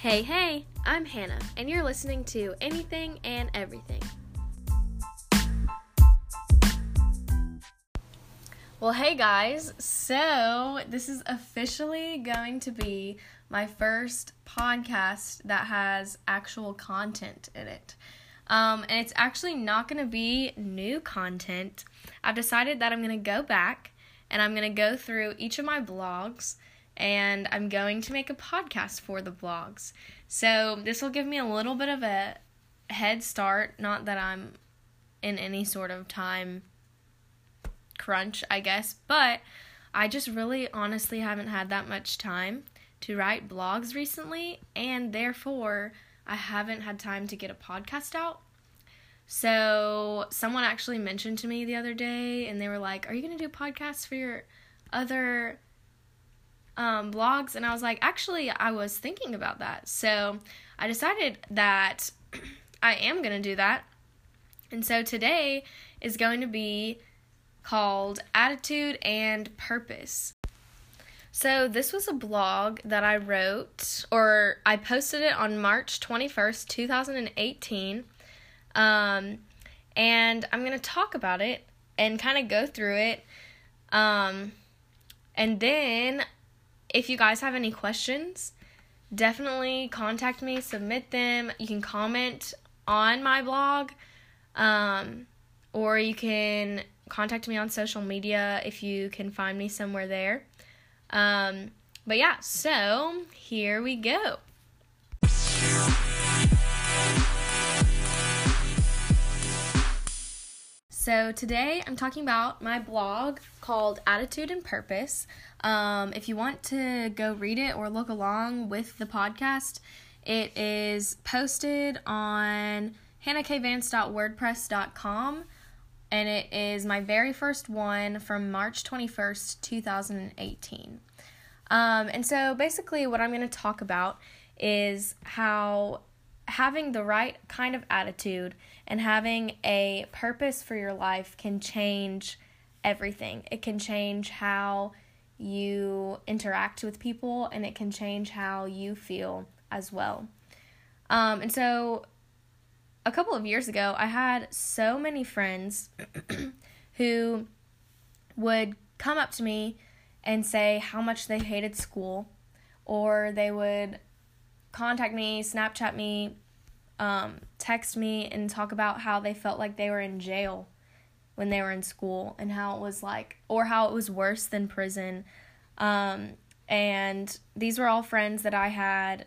Hey, hey, I'm Hannah, and you're listening to Anything and Everything. Well, hey guys, so this is officially going to be my first podcast that has actual content in it. Um, and it's actually not going to be new content. I've decided that I'm going to go back and I'm going to go through each of my blogs and I'm going to make a podcast for the blogs. So this will give me a little bit of a head start. Not that I'm in any sort of time crunch, I guess, but I just really honestly haven't had that much time to write blogs recently, and therefore I haven't had time to get a podcast out. So someone actually mentioned to me the other day, and they were like, "Are you gonna do podcasts for your other um, blogs, and I was like, actually, I was thinking about that. So I decided that I am going to do that. And so today is going to be called Attitude and Purpose. So, this was a blog that I wrote, or I posted it on March 21st, 2018. Um, and I'm going to talk about it and kind of go through it. Um, and then if you guys have any questions, definitely contact me, submit them. You can comment on my blog, um, or you can contact me on social media if you can find me somewhere there. Um, but yeah, so here we go. So, today I'm talking about my blog called Attitude and Purpose. Um, if you want to go read it or look along with the podcast, it is posted on hannahkvance.wordpress.com and it is my very first one from March 21st, 2018. Um, and so basically, what I'm going to talk about is how having the right kind of attitude and having a purpose for your life can change everything. It can change how you interact with people and it can change how you feel as well. Um, and so a couple of years ago, I had so many friends who would come up to me and say how much they hated school, or they would contact me, Snapchat me, um, text me, and talk about how they felt like they were in jail when they were in school and how it was like, or how it was worse than prison. Um, and these were all friends that I had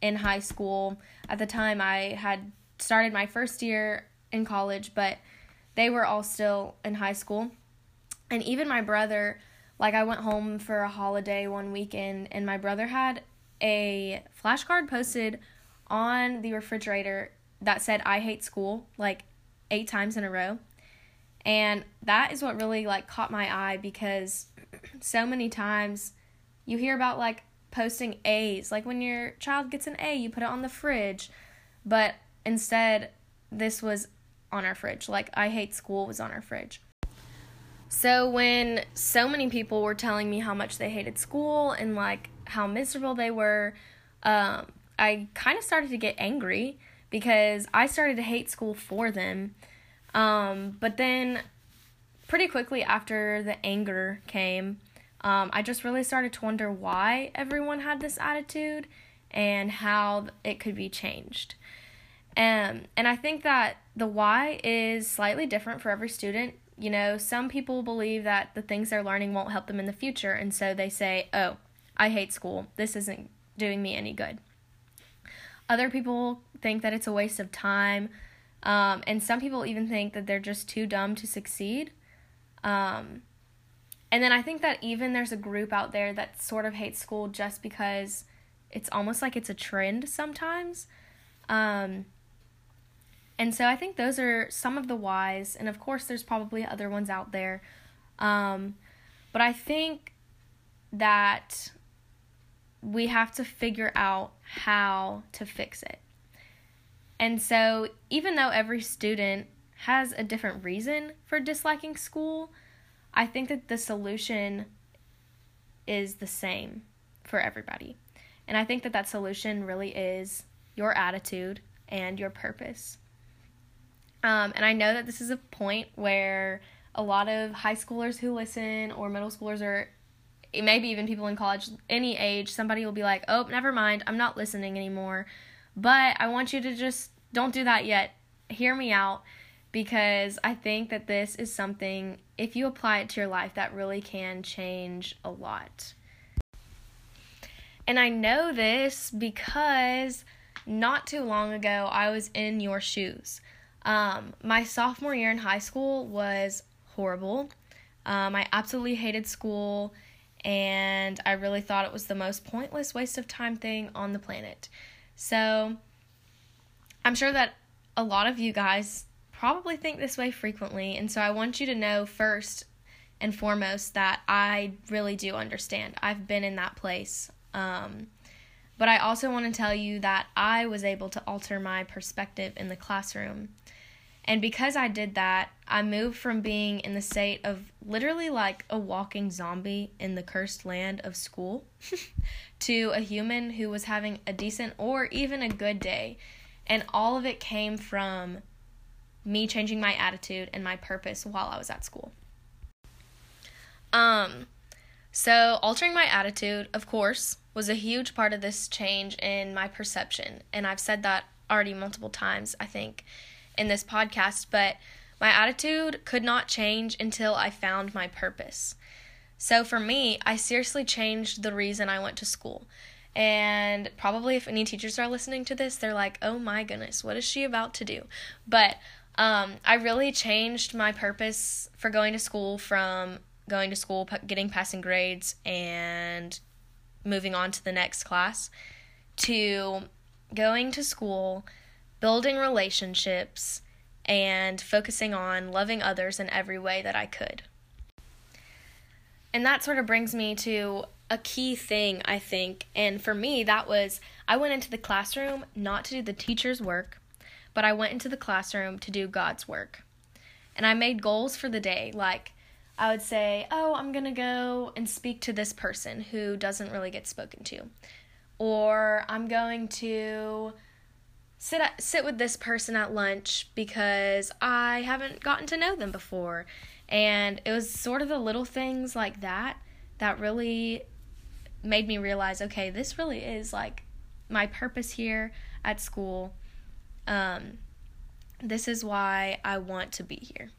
in high school. At the time, I had started my first year in college, but they were all still in high school. And even my brother, like, I went home for a holiday one weekend, and my brother had a flashcard posted on the refrigerator that said, I hate school, like, eight times in a row. And that is what really like caught my eye because so many times you hear about like posting A's. Like when your child gets an A, you put it on the fridge. But instead, this was on our fridge. Like I hate school was on our fridge. So when so many people were telling me how much they hated school and like how miserable they were, um, I kind of started to get angry because I started to hate school for them. Um, but then, pretty quickly after the anger came, um, I just really started to wonder why everyone had this attitude and how it could be changed. Um, and I think that the why is slightly different for every student. You know, some people believe that the things they're learning won't help them in the future, and so they say, oh, I hate school. This isn't doing me any good. Other people think that it's a waste of time um, and some people even think that they're just too dumb to succeed. Um, and then I think that even there's a group out there that sort of hates school just because it's almost like it's a trend sometimes. Um, and so I think those are some of the whys. And of course, there's probably other ones out there. Um, but I think that we have to figure out how to fix it. And so, even though every student has a different reason for disliking school, I think that the solution is the same for everybody. And I think that that solution really is your attitude and your purpose. Um, and I know that this is a point where a lot of high schoolers who listen or middle schoolers or maybe even people in college, any age, somebody will be like, oh, never mind, I'm not listening anymore. But I want you to just don't do that yet. Hear me out because I think that this is something, if you apply it to your life, that really can change a lot. And I know this because not too long ago I was in your shoes. Um, my sophomore year in high school was horrible. Um, I absolutely hated school, and I really thought it was the most pointless waste of time thing on the planet. So, I'm sure that a lot of you guys probably think this way frequently, and so I want you to know first and foremost that I really do understand. I've been in that place. Um, but I also want to tell you that I was able to alter my perspective in the classroom. And because I did that, I moved from being in the state of literally like a walking zombie in the cursed land of school to a human who was having a decent or even a good day. And all of it came from me changing my attitude and my purpose while I was at school. Um so altering my attitude, of course, was a huge part of this change in my perception. And I've said that already multiple times, I think in this podcast, but my attitude could not change until I found my purpose. So for me, I seriously changed the reason I went to school. And probably if any teachers are listening to this, they're like, oh my goodness, what is she about to do? But um, I really changed my purpose for going to school from going to school, getting passing grades, and moving on to the next class to going to school building relationships, and focusing on loving others in every way that I could. And that sort of brings me to a key thing, I think. And for me, that was I went into the classroom not to do the teacher's work, but I went into the classroom to do God's work. And I made goals for the day. Like, I would say, oh, I'm going to go and speak to this person who doesn't really get spoken to. Or I'm going to sit at, sit with this person at lunch because I haven't gotten to know them before. And it was sort of the little things like that that really made me realize okay, this really is like my purpose here at school. Um, this is why I want to be here.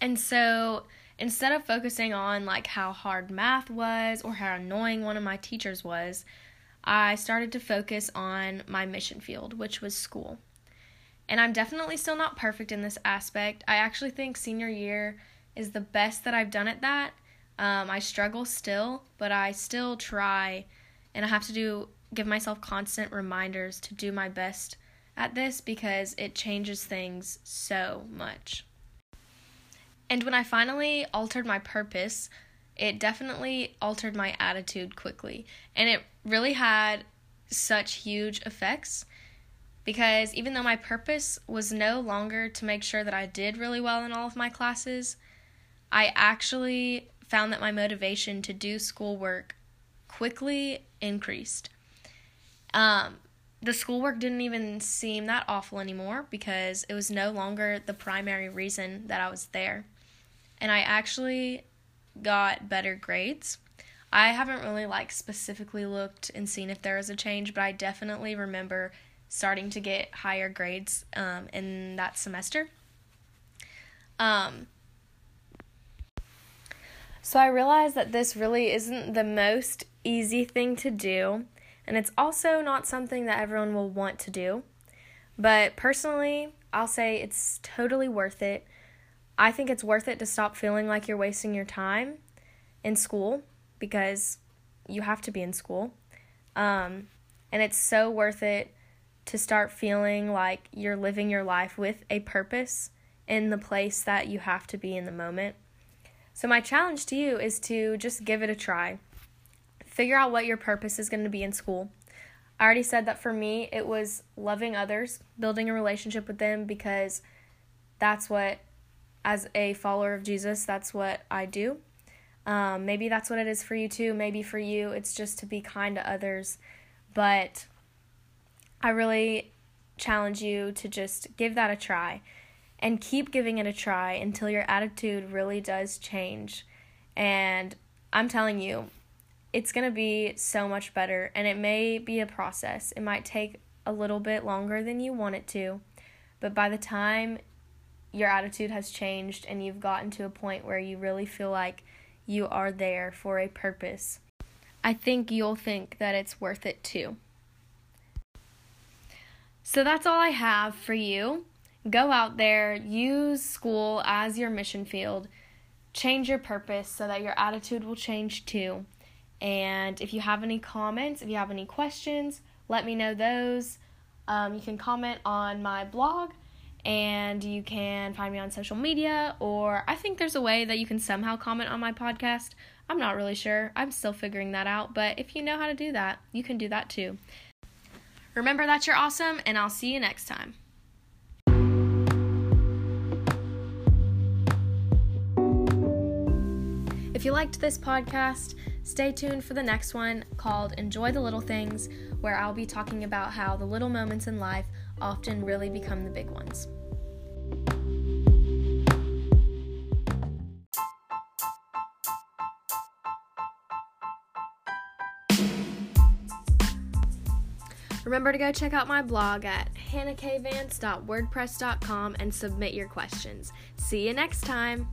And so instead of focusing on like how hard math was or how annoying one of my teachers was, I started to focus on my mission field, which was school. And I'm definitely still not perfect in this aspect. I actually think senior year is the best that I've done at that. Um, I struggle still, but I still try, and I have to do give myself constant reminders to do my best at this because it changes things so much. And when I finally altered my purpose, it definitely altered my attitude quickly. And it really had such huge effects because even though my purpose was no longer to make sure that I did really well in all of my classes, I actually found that my motivation to do schoolwork quickly increased. Um, the schoolwork didn't even seem that awful anymore because it was no longer the primary reason that I was there. And I actually got better grades. I haven't really like specifically looked and seen if there was a change, but I definitely remember starting to get higher grades um, in that semester. Um, so I realized that this really isn't the most easy thing to do, and it's also not something that everyone will want to do. But personally, I'll say it's totally worth it I think it's worth it to stop feeling like you're wasting your time in school because you have to be in school. Um, and it's so worth it to start feeling like you're living your life with a purpose in the place that you have to be in the moment. So, my challenge to you is to just give it a try. Figure out what your purpose is going to be in school. I already said that for me, it was loving others, building a relationship with them because that's what as a follower of Jesus, that's what I do. Um, maybe that's what it is for you too. Maybe for you, it's just to be kind to others. But I really challenge you to just give that a try and keep giving it a try until your attitude really does change. And I'm telling you, it's going to be so much better. And it may be a process, it might take a little bit longer than you want it to. But by the time your attitude has changed and you've gotten to a point where you really feel like you are there for a purpose, I think you'll think that it's worth it too. So that's all I have for you. Go out there, use school as your mission field, change your purpose so that your attitude will change too. And if you have any comments, if you have any questions, let me know those. Um, you can comment on my blog and you can find me on social media, or I think there's a way that you can somehow comment on my podcast. I'm not really sure. I'm still figuring that out, but if you know how to do that, you can do that too. Remember that you're awesome, and I'll see you next time. If you liked this podcast, stay tuned for the next one called Enjoy the Little Things, where I'll be talking about how the little moments in life often really become the big ones. Remember to go check out my blog at hannahkvance.wordpress.com and submit your questions. See you next time.